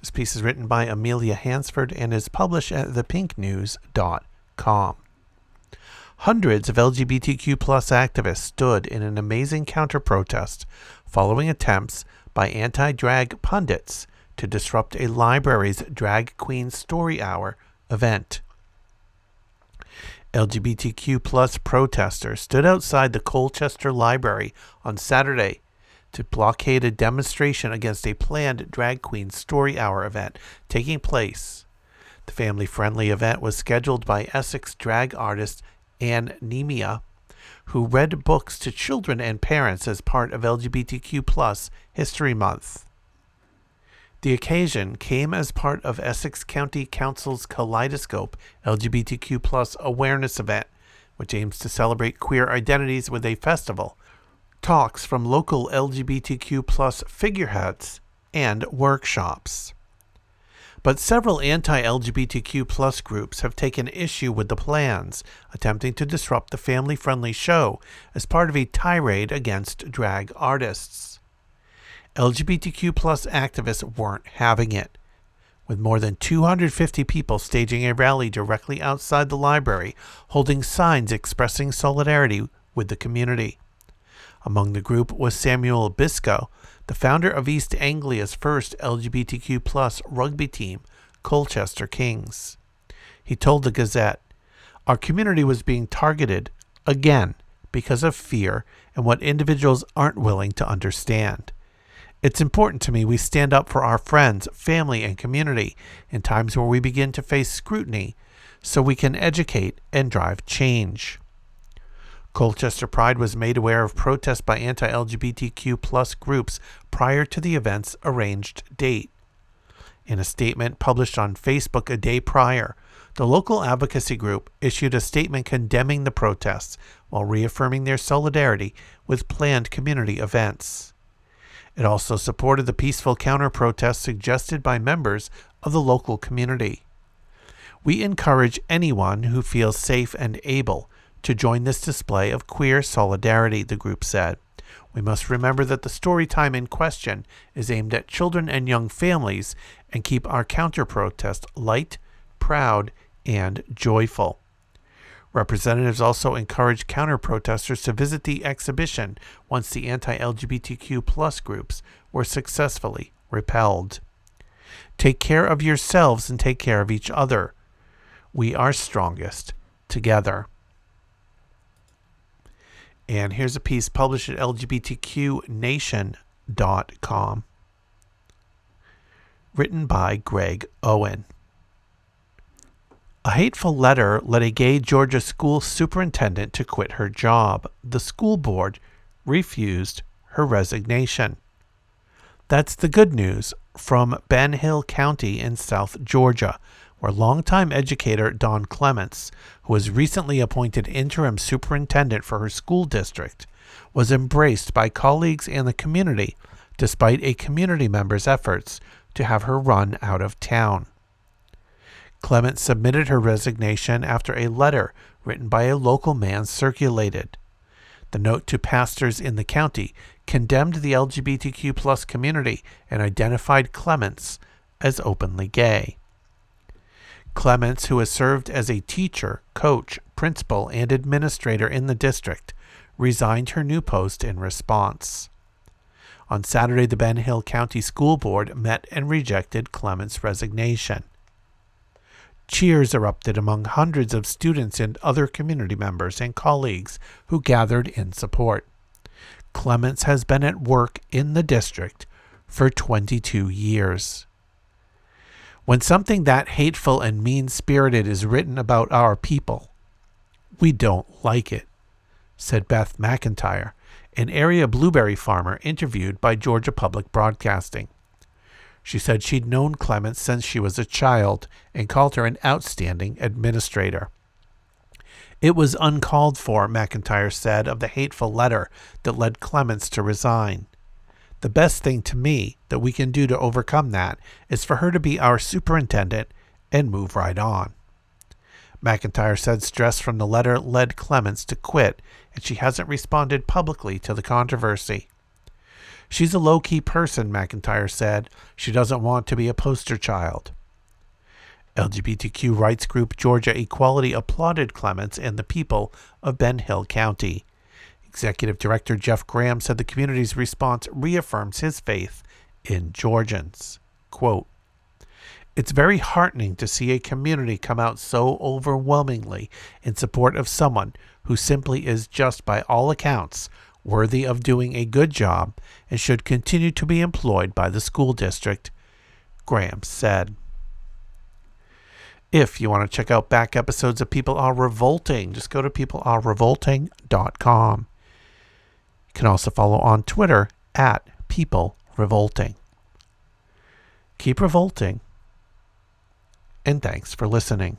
This piece is written by Amelia Hansford and is published at thepinknews.com. Hundreds of LGBTQ activists stood in an amazing counter protest following attempts by anti drag pundits to disrupt a library's Drag Queen Story Hour event. LGBTQ protesters stood outside the Colchester Library on Saturday to blockade a demonstration against a planned drag queen story hour event taking place. The family friendly event was scheduled by Essex drag artist Anne Nemia, who read books to children and parents as part of LGBTQ History Month. The occasion came as part of Essex County Council's Kaleidoscope LGBTQ awareness event, which aims to celebrate queer identities with a festival, talks from local LGBTQ plus figureheads, and workshops. But several anti LGBTQ plus groups have taken issue with the plans, attempting to disrupt the family friendly show as part of a tirade against drag artists. LGBTQ plus activists weren't having it. With more than 250 people staging a rally directly outside the library, holding signs expressing solidarity with the community. Among the group was Samuel Biscoe, the founder of East Anglia's first LGBTQ plus rugby team, Colchester Kings. He told the Gazette, Our community was being targeted again because of fear and what individuals aren't willing to understand. It's important to me we stand up for our friends, family, and community in times where we begin to face scrutiny so we can educate and drive change. Colchester Pride was made aware of protests by anti LGBTQ plus groups prior to the event's arranged date. In a statement published on Facebook a day prior, the local advocacy group issued a statement condemning the protests while reaffirming their solidarity with planned community events. It also supported the peaceful counter protests suggested by members of the local community. We encourage anyone who feels safe and able to join this display of queer solidarity, the group said. We must remember that the story time in question is aimed at children and young families and keep our counter protest light, proud, and joyful. Representatives also encouraged counter protesters to visit the exhibition once the anti LGBTQ plus groups were successfully repelled. Take care of yourselves and take care of each other. We are strongest together. And here's a piece published at LGBTQNation.com, written by Greg Owen. A hateful letter led a gay Georgia school superintendent to quit her job. The school board refused her resignation. That's the good news from Ben Hill County in South Georgia, where longtime educator Dawn Clements, who was recently appointed interim superintendent for her school district, was embraced by colleagues and the community despite a community member's efforts to have her run out of town. Clements submitted her resignation after a letter written by a local man circulated. The note to pastors in the county condemned the LGBTQ plus community and identified Clements as openly gay. Clements, who has served as a teacher, coach, principal, and administrator in the district, resigned her new post in response. On Saturday, the Ben Hill County School Board met and rejected Clements' resignation. Cheers erupted among hundreds of students and other community members and colleagues who gathered in support. Clements has been at work in the district for 22 years. When something that hateful and mean spirited is written about our people, we don't like it, said Beth McIntyre, an area blueberry farmer interviewed by Georgia Public Broadcasting. She said she'd known Clements since she was a child and called her an outstanding administrator. It was uncalled for, McIntyre said, of the hateful letter that led Clements to resign. The best thing to me that we can do to overcome that is for her to be our superintendent and move right on. McIntyre said stress from the letter led Clements to quit, and she hasn't responded publicly to the controversy. She's a low key person, McIntyre said. She doesn't want to be a poster child. LGBTQ rights group Georgia Equality applauded Clements and the people of Ben Hill County. Executive Director Jeff Graham said the community's response reaffirms his faith in Georgians. Quote, it's very heartening to see a community come out so overwhelmingly in support of someone who simply is just, by all accounts, worthy of doing a good job and should continue to be employed by the school district, Graham said. If you want to check out back episodes of People Are Revolting, just go to peoplearerevolting.com. You can also follow on Twitter at People Revolting. Keep revolting, and thanks for listening.